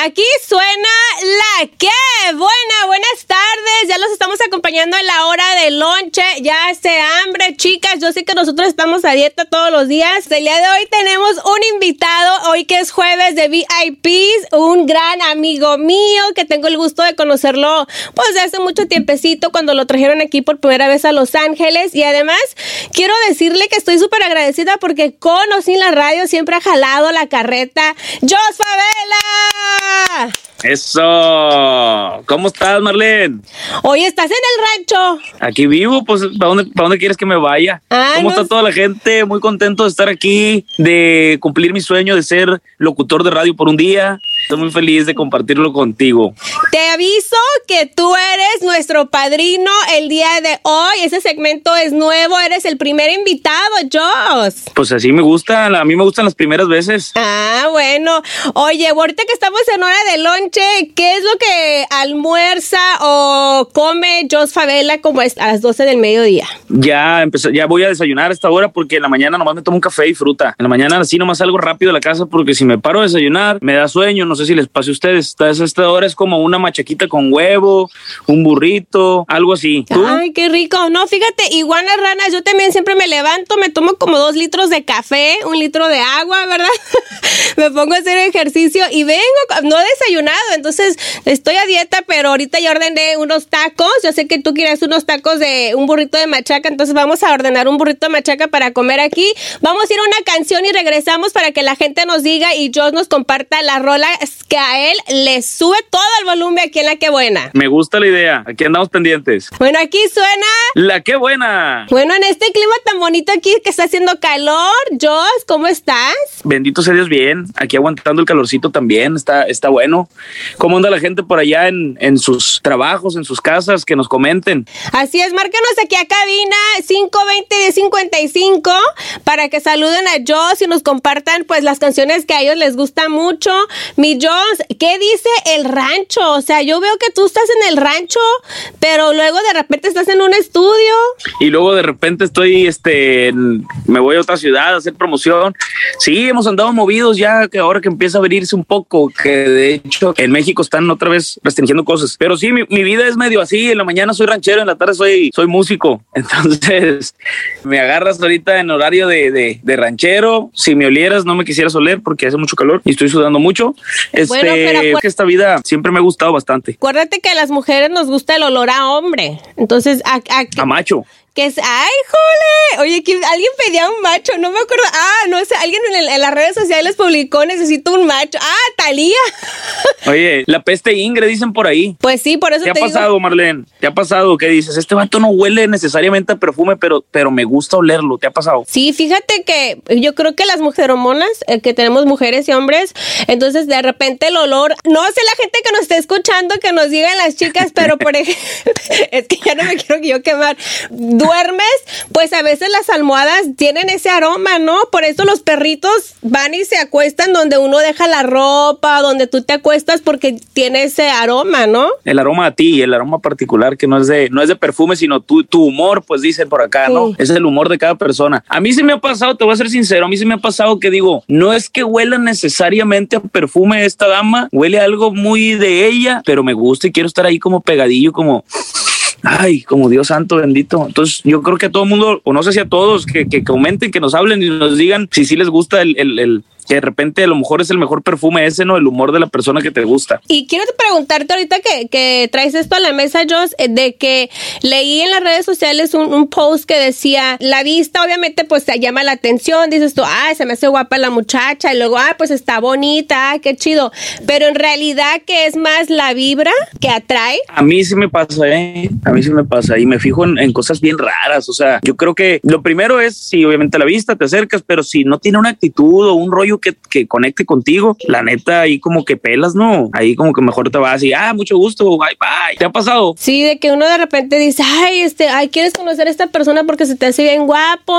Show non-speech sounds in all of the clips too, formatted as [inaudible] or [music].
Aquí suena la que buena, buenas tardes. Ya los estamos acompañando en la hora de lonche. Ya hace hambre, chicas. Yo sé que nosotros estamos a dieta todos los días. El día de hoy tenemos un invitado, hoy que es jueves de VIPs, un gran amigo mío que tengo el gusto de conocerlo pues de hace mucho tiempecito cuando lo trajeron aquí por primera vez a Los Ángeles. Y además quiero decirle que estoy súper agradecida porque con o sin la radio siempre ha jalado la carreta. ¡Jos Favela! Yeah. Eso. ¿Cómo estás, Marlene? Hoy estás en el rancho. Aquí vivo, pues, ¿para dónde, para dónde quieres que me vaya? Ah, ¿Cómo no está sé. toda la gente? Muy contento de estar aquí, de cumplir mi sueño de ser locutor de radio por un día. Estoy muy feliz de compartirlo contigo. Te aviso que tú eres nuestro padrino el día de hoy. Ese segmento es nuevo. Eres el primer invitado, Jos. Pues así me gusta, a mí me gustan las primeras veces. Ah, bueno. Oye, ahorita que estamos en hora de ¿qué es lo que almuerza o come Jos Favela como es a las 12 del mediodía? Ya empecé, ya voy a desayunar a esta hora porque en la mañana nomás me tomo un café y fruta. En la mañana así nomás salgo rápido de la casa porque si me paro a desayunar me da sueño, no sé si les pase a ustedes. Entonces, esta hora es como una machaquita con huevo, un burrito, algo así. ¿Tú? Ay, qué rico. No, fíjate, iguanas ranas, yo también siempre me levanto, me tomo como dos litros de café, un litro de agua, ¿verdad? [laughs] me pongo a hacer ejercicio y vengo, no he entonces estoy a dieta, pero ahorita ya ordené unos tacos. Yo sé que tú quieres unos tacos de un burrito de machaca, entonces vamos a ordenar un burrito de machaca para comer aquí. Vamos a ir a una canción y regresamos para que la gente nos diga y Joss nos comparta la rola que a él le sube todo el volumen aquí en La Que Buena. Me gusta la idea. Aquí andamos pendientes. Bueno, aquí suena La qué buena. bueno, en este clima tan bonito aquí que está haciendo calor, Joss, ¿cómo estás? Bendito sea Dios bien. Aquí aguantando el calorcito también. Está, está bueno. ¿Cómo anda la gente por allá en, en sus trabajos, en sus casas? Que nos comenten. Así es, márcanos aquí a cabina 520 de 55 para que saluden a Joss y nos compartan pues las canciones que a ellos les gustan mucho. Mi Joss, ¿qué dice el rancho? O sea, yo veo que tú estás en el rancho, pero luego de repente estás en un estudio. Y luego de repente estoy, este, en- me voy a otra ciudad a hacer promoción. Sí, hemos andado movidos ya que ahora que empieza a abrirse un poco, que de hecho en México están otra vez restringiendo cosas. Pero sí, mi, mi vida es medio así. En la mañana soy ranchero, en la tarde soy, soy músico. [laughs] Entonces me agarras ahorita en horario de, de, de ranchero. Si me olieras, no me quisieras oler porque hace mucho calor y estoy sudando mucho. Este, Bueno, pero que esta vida siempre me ha gustado bastante. Acuérdate que a las mujeres nos gusta el olor a hombre. Entonces, a, a- A macho. Que es, ay, jole, oye, que alguien pedía un macho, no me acuerdo, ah, no sé, alguien en, el- en las redes sociales publicó, necesito un macho, ah, Talía. [laughs] Oye, la peste Ingrid dicen por ahí. Pues sí, por eso ¿Qué ha te digo. pasado, Marlene? ¿Te ha pasado? ¿Qué dices? Este vato no huele necesariamente a perfume, pero, pero me gusta olerlo. ¿Te ha pasado? Sí, fíjate que yo creo que las mujeromonas, eh, que tenemos mujeres y hombres, entonces de repente el olor, no sé la gente que nos esté escuchando que nos digan las chicas, pero por [laughs] ejemplo, [laughs] es que ya no me quiero que yo quemar, duermes, pues a veces las almohadas tienen ese aroma, ¿no? Por eso los perritos van y se acuestan donde uno deja la ropa, donde tú te acuestas porque tiene ese aroma, ¿no? El aroma a ti, el aroma particular que no es de, no es de perfume, sino tu, tu humor, pues dicen por acá, ¿no? Sí. Es el humor de cada persona. A mí sí me ha pasado, te voy a ser sincero, a mí sí me ha pasado que digo, no es que huela necesariamente a perfume esta dama, huele a algo muy de ella, pero me gusta y quiero estar ahí como pegadillo, como Ay, como Dios santo bendito. Entonces, yo creo que a todo mundo, o no sé si a todos, que, que comenten, que nos hablen y nos digan si sí les gusta el, el, el- que de repente a lo mejor es el mejor perfume ese, ¿no? El humor de la persona que te gusta. Y quiero preguntarte ahorita que, que traes esto a la mesa, Joss, eh, de que leí en las redes sociales un, un post que decía, la vista obviamente pues te llama la atención, dices tú, ah, se me hace guapa la muchacha, y luego, ah, pues está bonita, ah, qué chido, pero en realidad que es más la vibra que atrae. A mí sí me pasa, ¿eh? A mí sí me pasa y me fijo en, en cosas bien raras. O sea, yo creo que lo primero es, si obviamente la vista te acercas, pero si no tiene una actitud o un rollo que, que conecte contigo, la neta ahí como que pelas, ¿no? Ahí como que mejor te vas y, ah, mucho gusto, bye, bye. ¿Te ha pasado? Sí, de que uno de repente dice, ay, este, ay, ¿quieres conocer a esta persona porque se te hace bien guapo?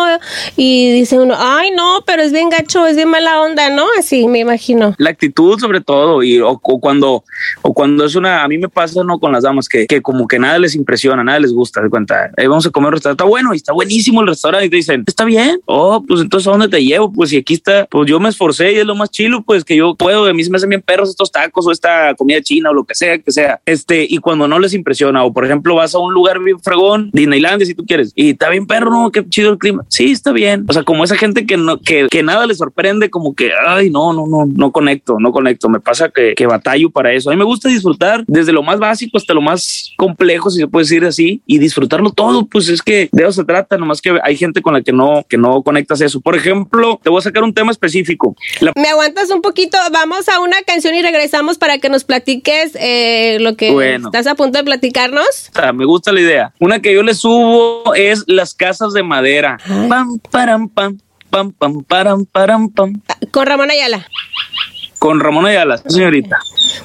Y dice uno, ay, no, pero es bien gacho, es bien mala onda, ¿no? Así, me imagino. La actitud sobre todo y o, o cuando o cuando es una a mí me pasa no con las damas que, que como que nada les impresiona, nada les gusta, de cuenta. "Eh, vamos a comer un restaurante, está bueno y está buenísimo el restaurante y te dicen, "¿Está bien?" Oh, pues entonces ¿a dónde te llevo? Pues si aquí está, pues yo me esforcé esforcé y es lo más chilo, pues que yo puedo, a mí se me hacen bien perros estos tacos o esta comida china o lo que sea, que sea. Este, y cuando no les impresiona, o por ejemplo vas a un lugar bien fregón, Disneylandia si tú quieres, y está bien perro, no, qué chido el clima. Sí, está bien. O sea, como esa gente que no, que, que nada le sorprende, como que, ay, no, no, no, no conecto, no conecto. Me pasa que, que batallo para eso. A mí me gusta disfrutar desde lo más básico hasta lo más complejo, si se puede decir así, y disfrutarlo todo. Pues es que de eso se trata, nomás que hay gente con la que no, que no conectas eso. Por ejemplo, te voy a sacar un tema específico. La ¿Me aguantas un poquito? Vamos a una canción y regresamos para que nos platiques eh, lo que estás a punto de platicarnos. me gusta la idea. Una que yo le subo es Las Casas de Madera. Pam, param, pam, pam, pam, param, param, pam. Con Ramón Ayala con Ramón Ayala, señorita.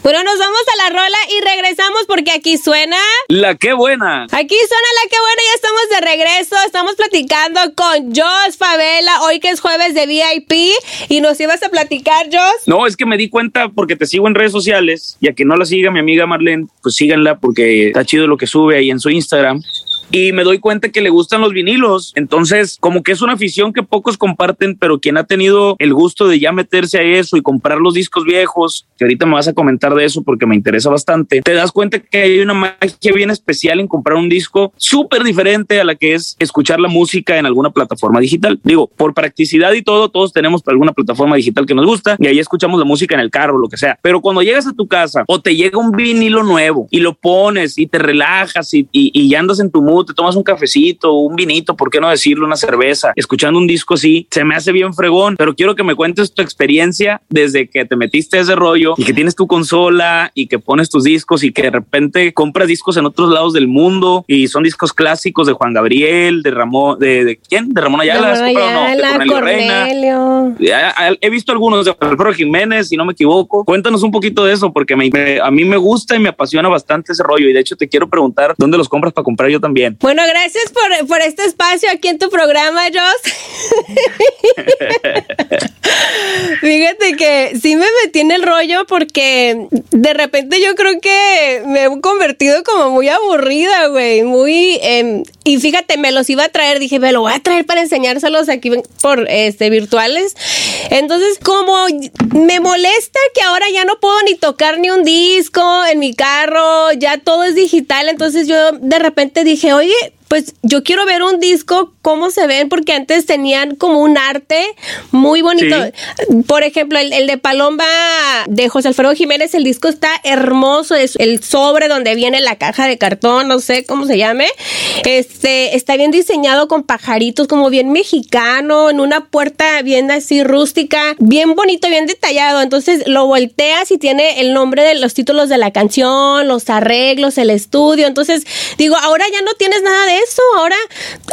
Bueno, nos vamos a la rola y regresamos porque aquí suena. La qué buena. Aquí suena la qué buena, ya estamos de regreso. Estamos platicando con Joss Favela, hoy que es jueves de VIP. Y nos ibas a platicar, Joss. No, es que me di cuenta porque te sigo en redes sociales y a que no la siga mi amiga Marlene, pues síganla porque está chido lo que sube ahí en su Instagram y me doy cuenta que le gustan los vinilos. Entonces, como que es una afición que pocos comparten, pero quien ha tenido el gusto de ya meterse a eso y comprar los discos viejos, que ahorita me vas a comentar de eso porque me interesa bastante, te das cuenta que hay una magia bien especial en comprar un disco súper diferente a la que es escuchar la música en alguna plataforma digital. Digo, por practicidad y todo, todos tenemos alguna plataforma digital que nos gusta y ahí escuchamos la música en el carro, lo que sea. Pero cuando llegas a tu casa o te llega un vinilo nuevo y lo pones y te relajas y, y ya andas en tu música, te tomas un cafecito, un vinito, ¿por qué no decirlo? Una cerveza, escuchando un disco así, se me hace bien fregón, pero quiero que me cuentes tu experiencia desde que te metiste a ese rollo y que tienes tu consola y que pones tus discos y que de repente compras discos en otros lados del mundo y son discos clásicos de Juan Gabriel, de Ramón, de, quién? De Ramón Ayala, de Cornelio, He visto algunos de Alfredo Jiménez, si no me equivoco. Cuéntanos un poquito de eso porque a mí me gusta y me apasiona bastante ese rollo y de hecho te quiero preguntar dónde los compras para comprar yo también. Bueno, gracias por, por este espacio aquí en tu programa, Joss. [laughs] Sí me metí en el rollo porque de repente yo creo que me he convertido como muy aburrida, güey. Muy. Y fíjate, me los iba a traer. Dije, me lo voy a traer para enseñárselos aquí por este virtuales. Entonces, como me molesta que ahora ya no puedo ni tocar ni un disco en mi carro, ya todo es digital. Entonces yo de repente dije, oye, pues yo quiero ver un disco, cómo se ven, porque antes tenían como un arte muy bonito. Por ejemplo, el, de Palomba de José Alfredo Jiménez, el disco está hermoso, es el sobre donde viene la caja de cartón, no sé cómo se llame. Este, está bien diseñado con pajaritos, como bien mexicano, en una puerta bien así rústica, bien bonito, bien detallado. Entonces lo volteas y tiene el nombre de los títulos de la canción, los arreglos, el estudio. Entonces, digo, ahora ya no tienes nada de eso. Ahora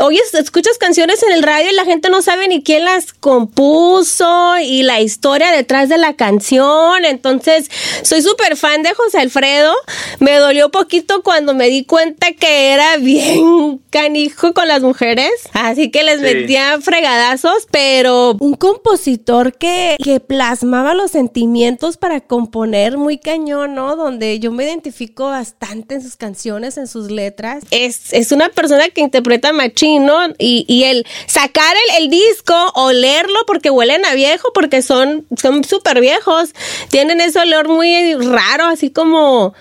oyes, escuchas canciones en el radio y la gente no sabe ni quién las compuso y la historia detrás de la canción. Entonces, soy súper fan de José Alfredo. Me dolió poquito cuando me di cuenta que era [laughs] bien canijo con las mujeres. Así que les metía fregadazos, pero un compositor que, que plasmaba los sentimientos para componer muy cañón, ¿no? Donde yo me identifico bastante en sus canciones, en sus letras. Es, es una persona que interpreta machino y, y el sacar el, el, disco, olerlo porque huelen a viejo, porque son son súper viejos, tienen ese olor muy raro, así como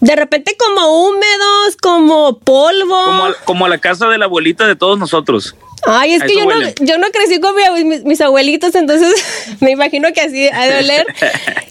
de repente como húmedos, como polvo. Como, la casa de la abuelita de todos nosotros. Ay, es que yo no, yo no crecí con mis, abuelitos, entonces [laughs] me imagino que así ha de oler.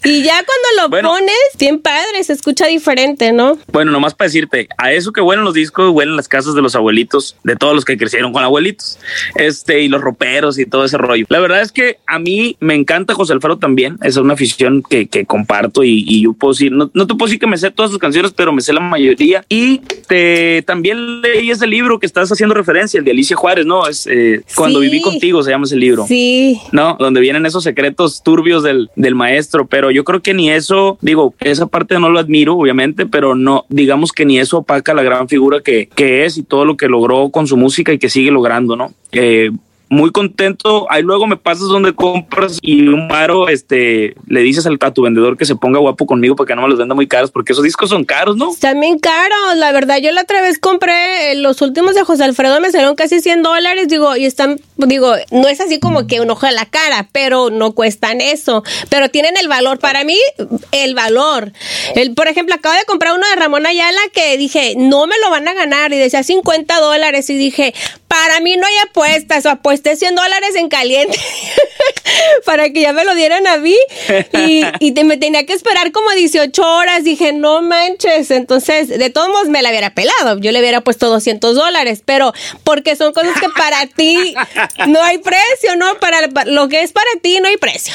Y ya cuando lo pones, bien padre, se escucha diferente, ¿no? Bueno, nomás para decirte, a eso que huelen los discos, huelen las casas de los abuelitos, de todos los que crecieron con abuelitos, este, y los roperos y todo ese rollo. La verdad es que a mí me encanta José Alfaro también, esa es una afición que, que comparto y, yo puedo decir, no, no te puedo decir que me sé todas sus canciones, pero me sé la mayoría. Y te, también leí ese libro que estás haciendo referencia, el de Alicia Juárez, ¿no? Es eh, cuando viví contigo, se llama ese libro. Sí. ¿No? Donde vienen esos secretos turbios del, del maestro, pero yo creo que ni eso, digo, esa parte no lo admiro, obviamente, pero no, digamos que ni eso opaca la gran figura que, que es y todo lo que logró con su música y que sigue logrando, ¿no? Eh, muy contento. Ahí luego me pasas donde compras y un paro, este, le dices al, a tu vendedor que se ponga guapo conmigo para que no me los venda muy caros, porque esos discos son caros, ¿no? Bien caros, la verdad. Yo la otra vez compré los últimos de José Alfredo, me salieron casi 100 dólares, digo, y están, digo, no es así como que un ojo a la cara, pero no cuestan eso, pero tienen el valor. Para mí, el valor. El, por ejemplo, acabo de comprar uno de Ramón Ayala que dije, no me lo van a ganar, y decía 50 dólares, y dije, para mí no hay apuestas, o apuesté 100 dólares en caliente [laughs] para que ya me lo dieran a mí y, me tenía que esperar como 18 horas. Dije, no manches. Entonces, de todos modos me la hubiera pelado. Yo le hubiera puesto 200 dólares, pero porque son cosas que para ti no hay precio, ¿no? Para lo que es para ti no hay precio.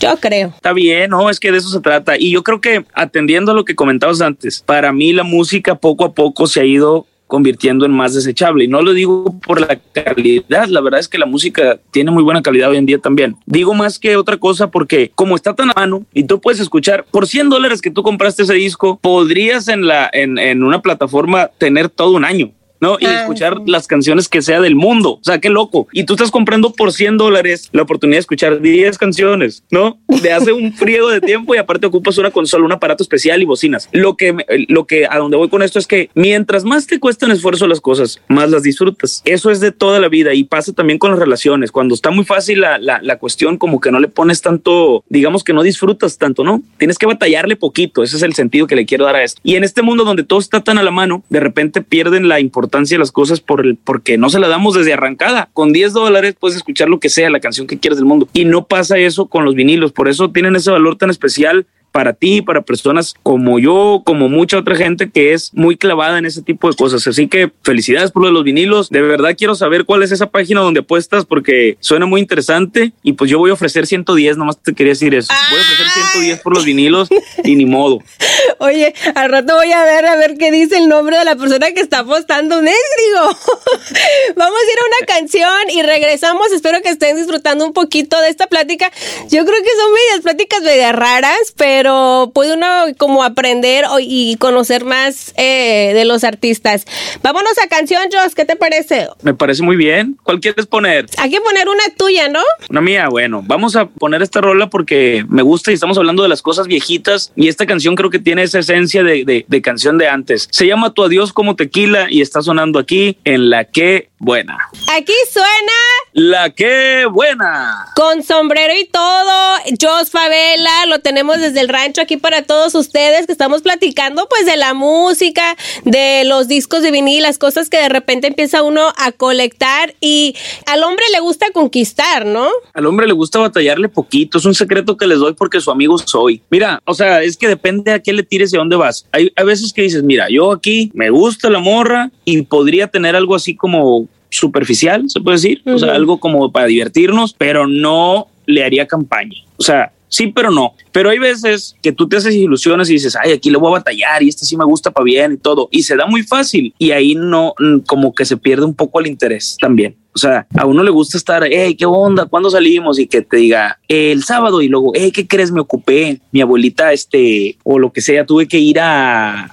Yo creo. Está bien, no, es que de eso se trata. Y yo creo que atendiendo a lo que comentabas antes, para mí la música poco a poco se ha ido convirtiendo en más desechable. Y no lo digo por la calidad, la verdad es que la música tiene muy buena calidad hoy en día también. Digo más que otra cosa porque como está tan a mano y tú puedes escuchar por 100 dólares que tú compraste ese disco, podrías en, la, en, en una plataforma tener todo un año. ¿No? Y escuchar las canciones que sea del mundo. O sea, qué loco. Y tú estás comprando por 100 dólares la oportunidad de escuchar 10 canciones, ¿no? De hace un friego de tiempo y aparte ocupas una consola, un aparato especial y bocinas. Lo que, lo que a donde voy con esto es que mientras más te cuestan esfuerzo las cosas, más las disfrutas. Eso es de toda la vida y pasa también con las relaciones. Cuando está muy fácil la, la, la cuestión, como que no le pones tanto, digamos que no disfrutas tanto, ¿no? Tienes que batallarle poquito. Ese es el sentido que le quiero dar a esto. Y en este mundo donde todo está tan a la mano, de repente pierden la importancia importancia las cosas por el, porque no se la damos desde arrancada. Con 10 dólares puedes escuchar lo que sea, la canción que quieras del mundo. Y no pasa eso con los vinilos. Por eso tienen ese valor tan especial para ti, para personas como yo, como mucha otra gente que es muy clavada en ese tipo de cosas. Así que felicidades por lo de los vinilos. De verdad quiero saber cuál es esa página donde apuestas porque suena muy interesante y pues yo voy a ofrecer 110, nomás te quería decir eso. Voy a ofrecer 110 por los vinilos y ni modo. [laughs] Oye, al rato voy a ver a ver qué dice el nombre de la persona que está apostando. un digo. [laughs] Vamos a ir a una canción y regresamos. Espero que estén disfrutando un poquito de esta plática. Yo creo que son medias pláticas media raras, pero pero puede uno como aprender y conocer más eh, de los artistas. Vámonos a canción, Joss, ¿qué te parece? Me parece muy bien. ¿Cuál quieres poner? Hay que poner una tuya, ¿no? Una mía, bueno. Vamos a poner esta rola porque me gusta y estamos hablando de las cosas viejitas y esta canción creo que tiene esa esencia de, de canción de antes. Se llama Tu Adiós como Tequila y está sonando aquí en La Que Buena. Aquí suena... La Que Buena. Con sombrero y todo, Joss Favela, lo tenemos desde el rancho aquí para todos ustedes que estamos platicando pues de la música, de los discos de vinil, las cosas que de repente empieza uno a colectar y al hombre le gusta conquistar, ¿no? Al hombre le gusta batallarle poquito, es un secreto que les doy porque su amigo soy. Mira, o sea, es que depende a qué le tires y a dónde vas. Hay a veces que dices, mira, yo aquí me gusta la morra y podría tener algo así como superficial, se puede decir, o sea, algo como para divertirnos, pero no le haría campaña. O sea, sí, pero no. Pero hay veces que tú te haces ilusiones y dices, ay, aquí le voy a batallar y esta sí me gusta para bien y todo. Y se da muy fácil y ahí no, como que se pierde un poco el interés también. O sea, a uno le gusta estar, hey, ¿qué onda? ¿Cuándo salimos? Y que te diga el sábado y luego, hey, ¿qué crees? Me ocupé. Mi abuelita, este, o lo que sea, tuve que ir a,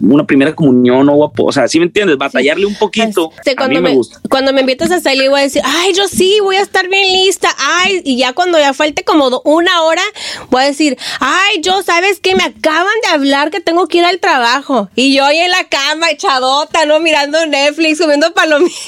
una primera comunión o, o sea, ¿sí me entiendes? Batallarle un poquito. cuando me, gusta. Cuando me invitas a salir, voy a decir, ay, yo sí, voy a estar bien lista. Ay, y ya cuando ya falte como una hora, voy a decir, ay, yo, ¿sabes qué? Me acaban de hablar que tengo que ir al trabajo. Y yo ahí en la cama, echadota, ¿no? Mirando Netflix, comiendo palomitas.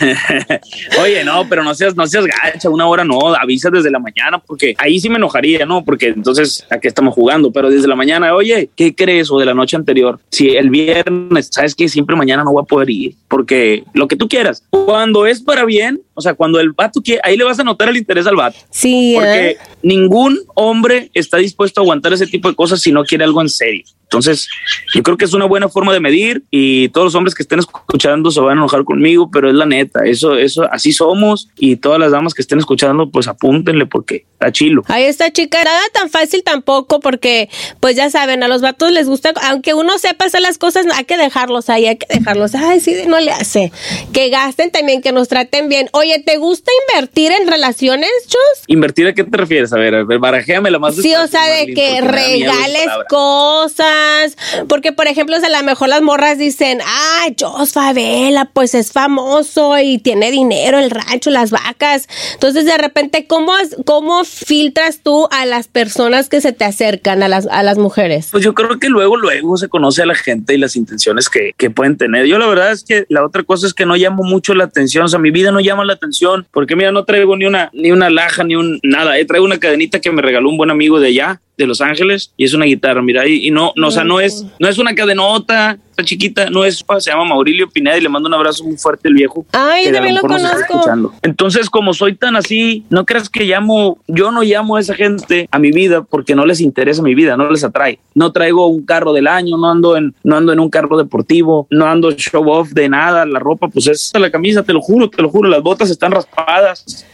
[laughs] [laughs] Oye, no, pero no seas, no seas gacha, una hora no, avisa desde la mañana, porque ahí sí me enojaría, ¿no? Porque entonces, ¿a qué estamos jugando? Pero desde la mañana, oye, ¿qué crees? O de la noche anterior, si el viernes, ¿sabes que Siempre mañana no voy a poder ir, porque lo que tú quieras. Cuando es para bien, o sea, cuando el vato quiere, ahí le vas a notar el interés al vato. Sí. Porque ¿eh? ningún hombre está dispuesto a aguantar ese tipo de cosas si no quiere algo en serio. Entonces, yo creo que es una buena forma de medir y todos los hombres que estén escuchando se van a enojar conmigo, pero es la neta, eso, eso, así somos y todas las damas que estén escuchando, pues apúntenle porque está chilo. Ahí está, chica, nada tan fácil tampoco porque, pues ya saben, a los vatos les gusta, aunque uno sepa hacer las cosas, hay que dejarlos ahí, hay que dejarlos, ay, sí, no le hace. Que gasten también, que nos traten bien. Oye, ¿te gusta invertir en relaciones, Chus? ¿Invertir a qué te refieres? A ver, barajéame la más. Sí, o sea, de que regales cosas porque por ejemplo, a lo mejor las morras dicen, ah, Jos Favela, pues es famoso y tiene dinero, el rancho, las vacas. Entonces, de repente, ¿cómo, cómo filtras tú a las personas que se te acercan, a las, a las mujeres? Pues yo creo que luego, luego se conoce a la gente y las intenciones que, que pueden tener. Yo la verdad es que la otra cosa es que no llamo mucho la atención, o sea, mi vida no llama la atención, porque mira, no traigo ni una, ni una laja, ni un nada, eh, traigo una cadenita que me regaló un buen amigo de allá, de Los Ángeles y es una guitarra, mira, y, y no, no, o sea, no es, no es una cadenota, está chiquita, no es, se llama Maurilio Pineda y le mando un abrazo muy fuerte el viejo. Ay, también lo conozco. Entonces, como soy tan así, no creas que llamo, yo no llamo a esa gente a mi vida porque no les interesa mi vida, no les atrae. No traigo un carro del año, no ando en, no ando en un carro deportivo, no ando show off de nada, la ropa, pues es la camisa, te lo juro, te lo juro, las botas están raspadas.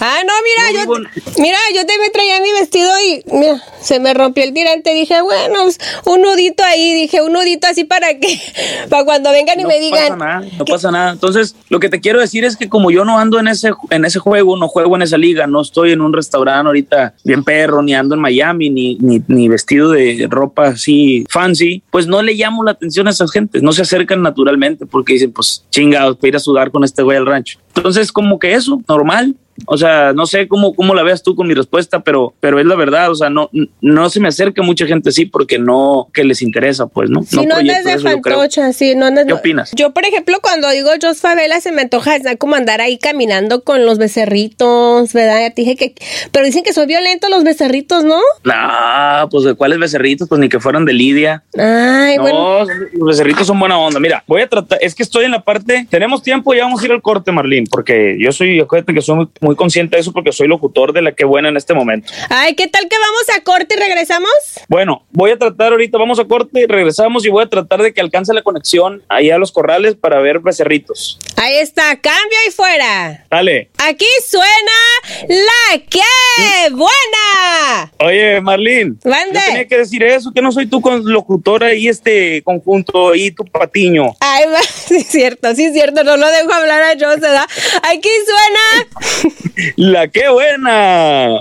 Ah, no, mira, yo, mira, yo te me traía mi vestido y mira, se me rompió el tirante. Dije, bueno, pues, un nudito ahí, dije, un nudito así para que, [laughs] para cuando vengan y me digan. No pasa nada, no pasa nada. Entonces, lo que te quiero decir es que como yo no ando en ese, en ese juego, no juego en esa liga, no estoy en un restaurante ahorita bien perro, ni ando en Miami, ni, ni, ni vestido de ropa así fancy, pues no le llamo la atención a esas gentes, no se acercan naturalmente porque dicen, pues chingados, para ir a sudar con este güey al rancho. Entonces, como que eso, normal, o sea, no sé cómo, cómo la veas tú con mi respuesta, pero, pero es la verdad. O sea, no, no se me acerca mucha gente sí porque no, que les interesa, pues, ¿no? Sí, no, andas de fantocha, sí, no ¿Qué opinas? Yo, por ejemplo, cuando digo Jos Favela, se me antoja como andar ahí caminando con los becerritos, ¿verdad? Ya te dije que. Pero dicen que son violentos los becerritos, ¿no? No, pues de cuáles becerritos, pues ni que fueran de Lidia. Ay, no, bueno. los becerritos son buena onda. Mira, voy a tratar, es que estoy en la parte, tenemos tiempo, ya vamos a ir al corte, Marlene, porque yo soy, acuérdate que soy muy, muy consciente de eso porque soy locutor de la que buena en este momento. Ay, ¿qué tal que vamos a corte y regresamos? Bueno, voy a tratar ahorita, vamos a corte y regresamos y voy a tratar de que alcance la conexión ahí a los corrales para ver becerritos. Ahí está, cambio y fuera. Dale. Aquí suena la que buena. Oye, Marlene. Mande. Yo tenía que decir eso, que no soy tú con locutora y este conjunto y tu patiño. Ay, [laughs] sí es cierto, sí es cierto, no lo dejo hablar a José, ¿verdad? Aquí suena La que buena.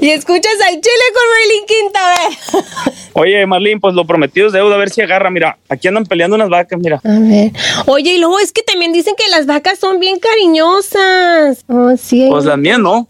Y escuchas al chile con Marlene Quinta, Oye, Marlene, pues lo prometido es deuda, a ver si agarra. Mira, aquí andan peleando unas vacas, mira. A ver. Oye, y luego es que también dicen que las vacas son bien cariñosas. Oh, sí. Pues las mías no.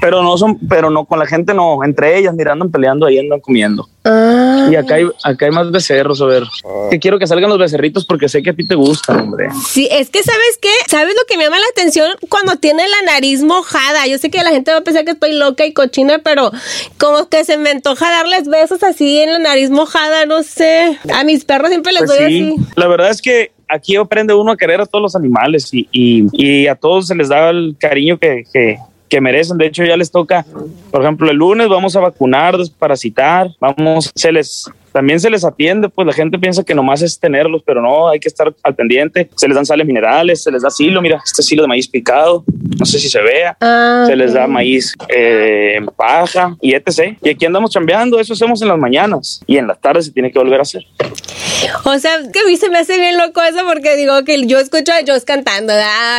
Pero no son, pero no, con la gente no. Entre ellas, mira, andan peleando ahí, andan comiendo. Ah. Y acá hay, acá hay más becerros, a ver. Que quiero que salgan los becerritos porque sé que a ti te gustan, hombre. Sí, es que ¿sabes qué? ¿Sabes lo que me llama la atención? Cuando tiene la nariz mojada. Yo sé que la gente va a pensar que estoy loca y cochina, pero como que se me antoja darles besos así en la nariz mojada, no sé. A mis perros siempre les Pues doy sí, así. la verdad es que aquí aprende uno a querer a todos los animales y, y- y a todos se les da el cariño que, que- que merecen. De hecho, ya les toca, por ejemplo, el lunes vamos a vacunar, desparasitar, vamos, se les también se les atiende, pues la gente piensa que nomás es tenerlos, pero no, hay que estar al pendiente. Se les dan sales minerales, se les da silo, mira, este silo de maíz picado, no sé si se vea. Ah, Se les da maíz eh, en paja y etc. Y aquí andamos chambeando, eso hacemos en las mañanas y en las tardes se tiene que volver a hacer. O sea, que a mí se me hace bien loco eso porque digo que yo escucho a Jos cantando,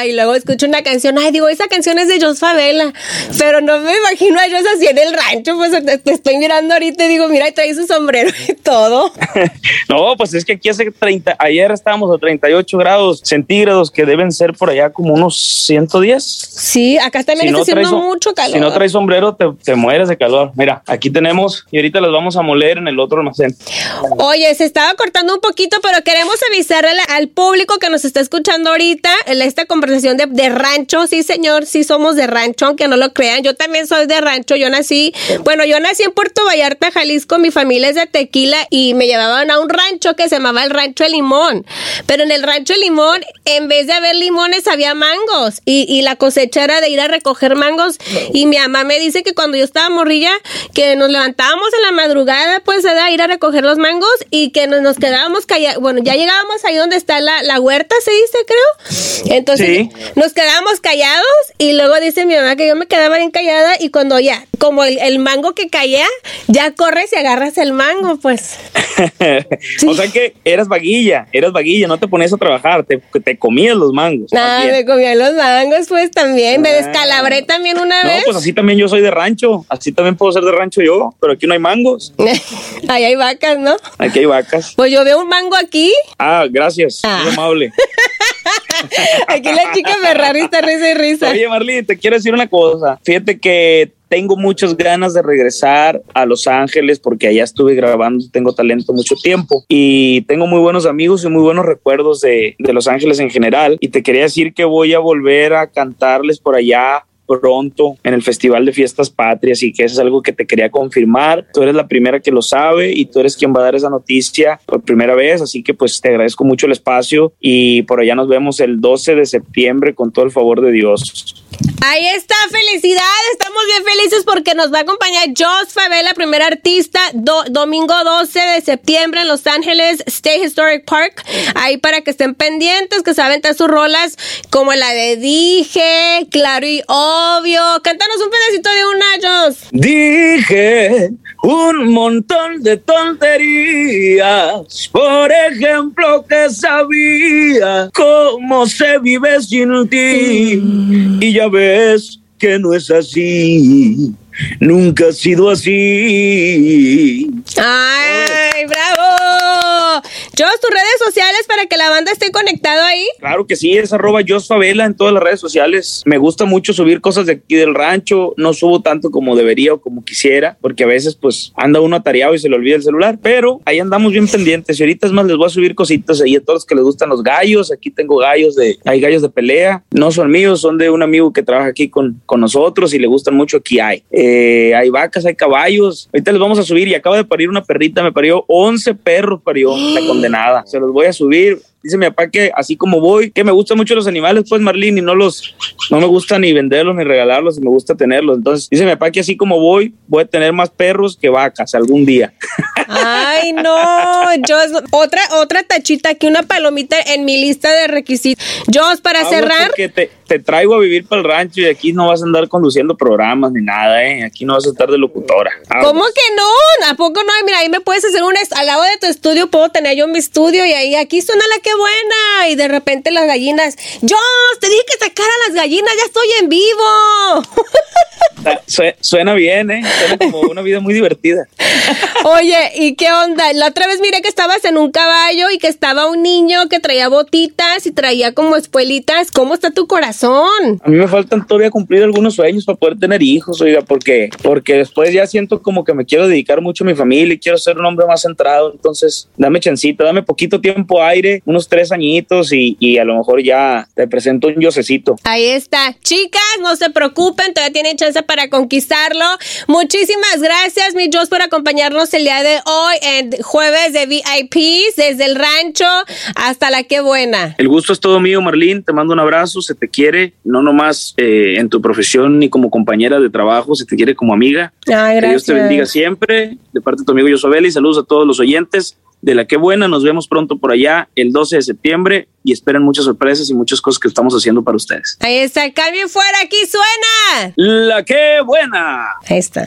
y luego escucho una canción, ay, digo, esa canción es de Jos Favela, pero no me imagino a Jos así en el rancho, pues te, estoy mirando ahorita y digo, mira, trae su sombrero [laughs] todo. [laughs] No, pues es que aquí hace 30, ayer estábamos a 38 grados centígrados, que deben ser por allá como unos 110. Sí, acá también está haciendo traes som- mucho calor. Si no traes sombrero, te, te mueres de calor. Mira, aquí tenemos y ahorita las vamos a moler en el otro almacén. Oye, se estaba cortando un poquito, pero queremos avisarle al, público que nos está escuchando ahorita en esta conversación de, de rancho. Sí, señor, sí somos de rancho, aunque no lo crean. Yo también soy de rancho. Yo nací, bueno, yo nací en Puerto Vallarta, Jalisco. Mi familia es de Tequila y me llevaban a un rancho que se llamaba el Rancho de Limón. Pero en el Rancho de Limón, en vez de haber limones, había mangos. Y, y la cosecha era de ir a recoger mangos. Y mi mamá me dice que cuando yo estaba morrilla, que nos levantábamos en la madrugada, pues, a ir a recoger los mangos y que nos, nos quedábamos callados. Bueno, ya llegábamos ahí donde está la, la huerta, se dice, creo. Entonces, Sí. nos quedábamos callados y luego dice mi mamá que yo me quedaba bien callada y cuando ya, como el, el mango que caía, ya corres y agarras el mango, pues. [laughs] O sea que eras vaguilla, eras vaguilla, no te ponías a trabajar, te, te comías los mangos. Ah, me comía los mangos, pues también. me ah. descalabré también una vez. No, pues así también yo soy de rancho, así también puedo ser de rancho yo, pero aquí no hay mangos. [laughs] Ahí hay vacas, ¿no? Aquí hay vacas. Pues yo veo un mango aquí. Ah, gracias. Muy ah. amable. [laughs] aquí la chica Ferrari está risa y risa. Oye, Marlene, te quiero decir una cosa. Fíjate que tengo muchas ganas de regresar a Los Ángeles porque allá estuve grabando, tengo talento mucho tiempo y tengo muy buenos amigos y muy buenos recuerdos de, de Los Ángeles en general. Y te quería decir que voy a volver a cantarles por allá pronto en el Festival de Fiestas Patrias y que eso es algo que te quería confirmar. Tú eres la primera que lo sabe y tú eres quien va a dar esa noticia por primera vez, así que pues te agradezco mucho el espacio y por allá nos vemos el 12 de septiembre con todo el favor de Dios. Ahí está, felicidades, estamos bien felices porque nos va a acompañar Joss Favela, primera artista, domingo 12 de septiembre en Los Ángeles State Historic Park, ahí para que estén pendientes, que saben sus rolas como la de Dije, Claro y obvio. Cántanos un pedacito de un años. Dije un montón de tonterías. Por ejemplo, que sabía cómo se vive sin ti. Y ya ves que no es así. Nunca ha sido así. ¡Ay, bravo! Jos, tus redes sociales para que la banda esté conectado ahí. Claro que sí, es arroba Jos Favela en todas las redes sociales. Me gusta mucho subir cosas de aquí del rancho. No subo tanto como debería o como quisiera, porque a veces pues anda uno atareado y se le olvida el celular, pero ahí andamos bien pendientes. Y ahorita es más, les voy a subir cositas ahí a todos los que les gustan los gallos. Aquí tengo gallos de, hay gallos de pelea. No son míos, son de un amigo que trabaja aquí con, con nosotros y le gustan mucho. Aquí hay. Eh, hay vacas, hay caballos. Ahorita les vamos a subir y acaba de parir una perrita, me parió 11 perros, parió la condenada. Se los voy a subir. Dice mi papá que así como voy, que me gustan mucho los animales, pues Marlene, y no los, no me gusta ni venderlos ni regalarlos, me gusta tenerlos. Entonces, dice mi papá que así como voy, voy a tener más perros que vacas algún día. Ay, no, yo otra, otra tachita aquí, una palomita en mi lista de requisitos. Yo, para cerrar. Te, te, traigo a vivir para el rancho y aquí no vas a andar conduciendo programas ni nada, ¿eh? Aquí no vas a estar de locutora. ¿Cómo que no? ¿A poco no? Mira, ahí me puedes hacer un. Al lado de tu estudio puedo tener yo mi estudio y ahí aquí suena la que buena. Y de repente las gallinas, yo te dije que sacara las gallinas, ya estoy en vivo. [laughs] Suena bien, ¿eh? Suena como una vida muy divertida. [laughs] Oye, ¿y qué onda? La otra vez miré que estabas en un caballo y que estaba un niño que traía botitas y traía como espuelitas. ¿Cómo está tu corazón? A mí me faltan todavía cumplir algunos sueños para poder tener hijos, oiga, porque, porque después ya siento como que me quiero dedicar mucho a mi familia y quiero ser un hombre más centrado. Entonces, dame chancita, dame poquito tiempo aire, unos tres añitos y, y a lo mejor ya te presento un yosecito. Ahí está. Chicas, no se preocupen, todavía tienen chance para conquistarlo. Muchísimas gracias, mi Joss, por acompañarnos el día de hoy en jueves de VIPs desde el rancho hasta la que buena. El gusto es todo mío, Marlene. Te mando un abrazo, se te quiere, no nomás eh, en tu profesión ni como compañera de trabajo, se te quiere como amiga. Ah, que Dios te bendiga siempre. De parte de tu amigo Josabel y saludos a todos los oyentes de la que buena. Nos vemos pronto por allá el 12 de septiembre y esperen muchas sorpresas y muchas cosas que estamos haciendo para ustedes. Ahí está, cambio fuera, aquí suena. La que buena. Ahí está.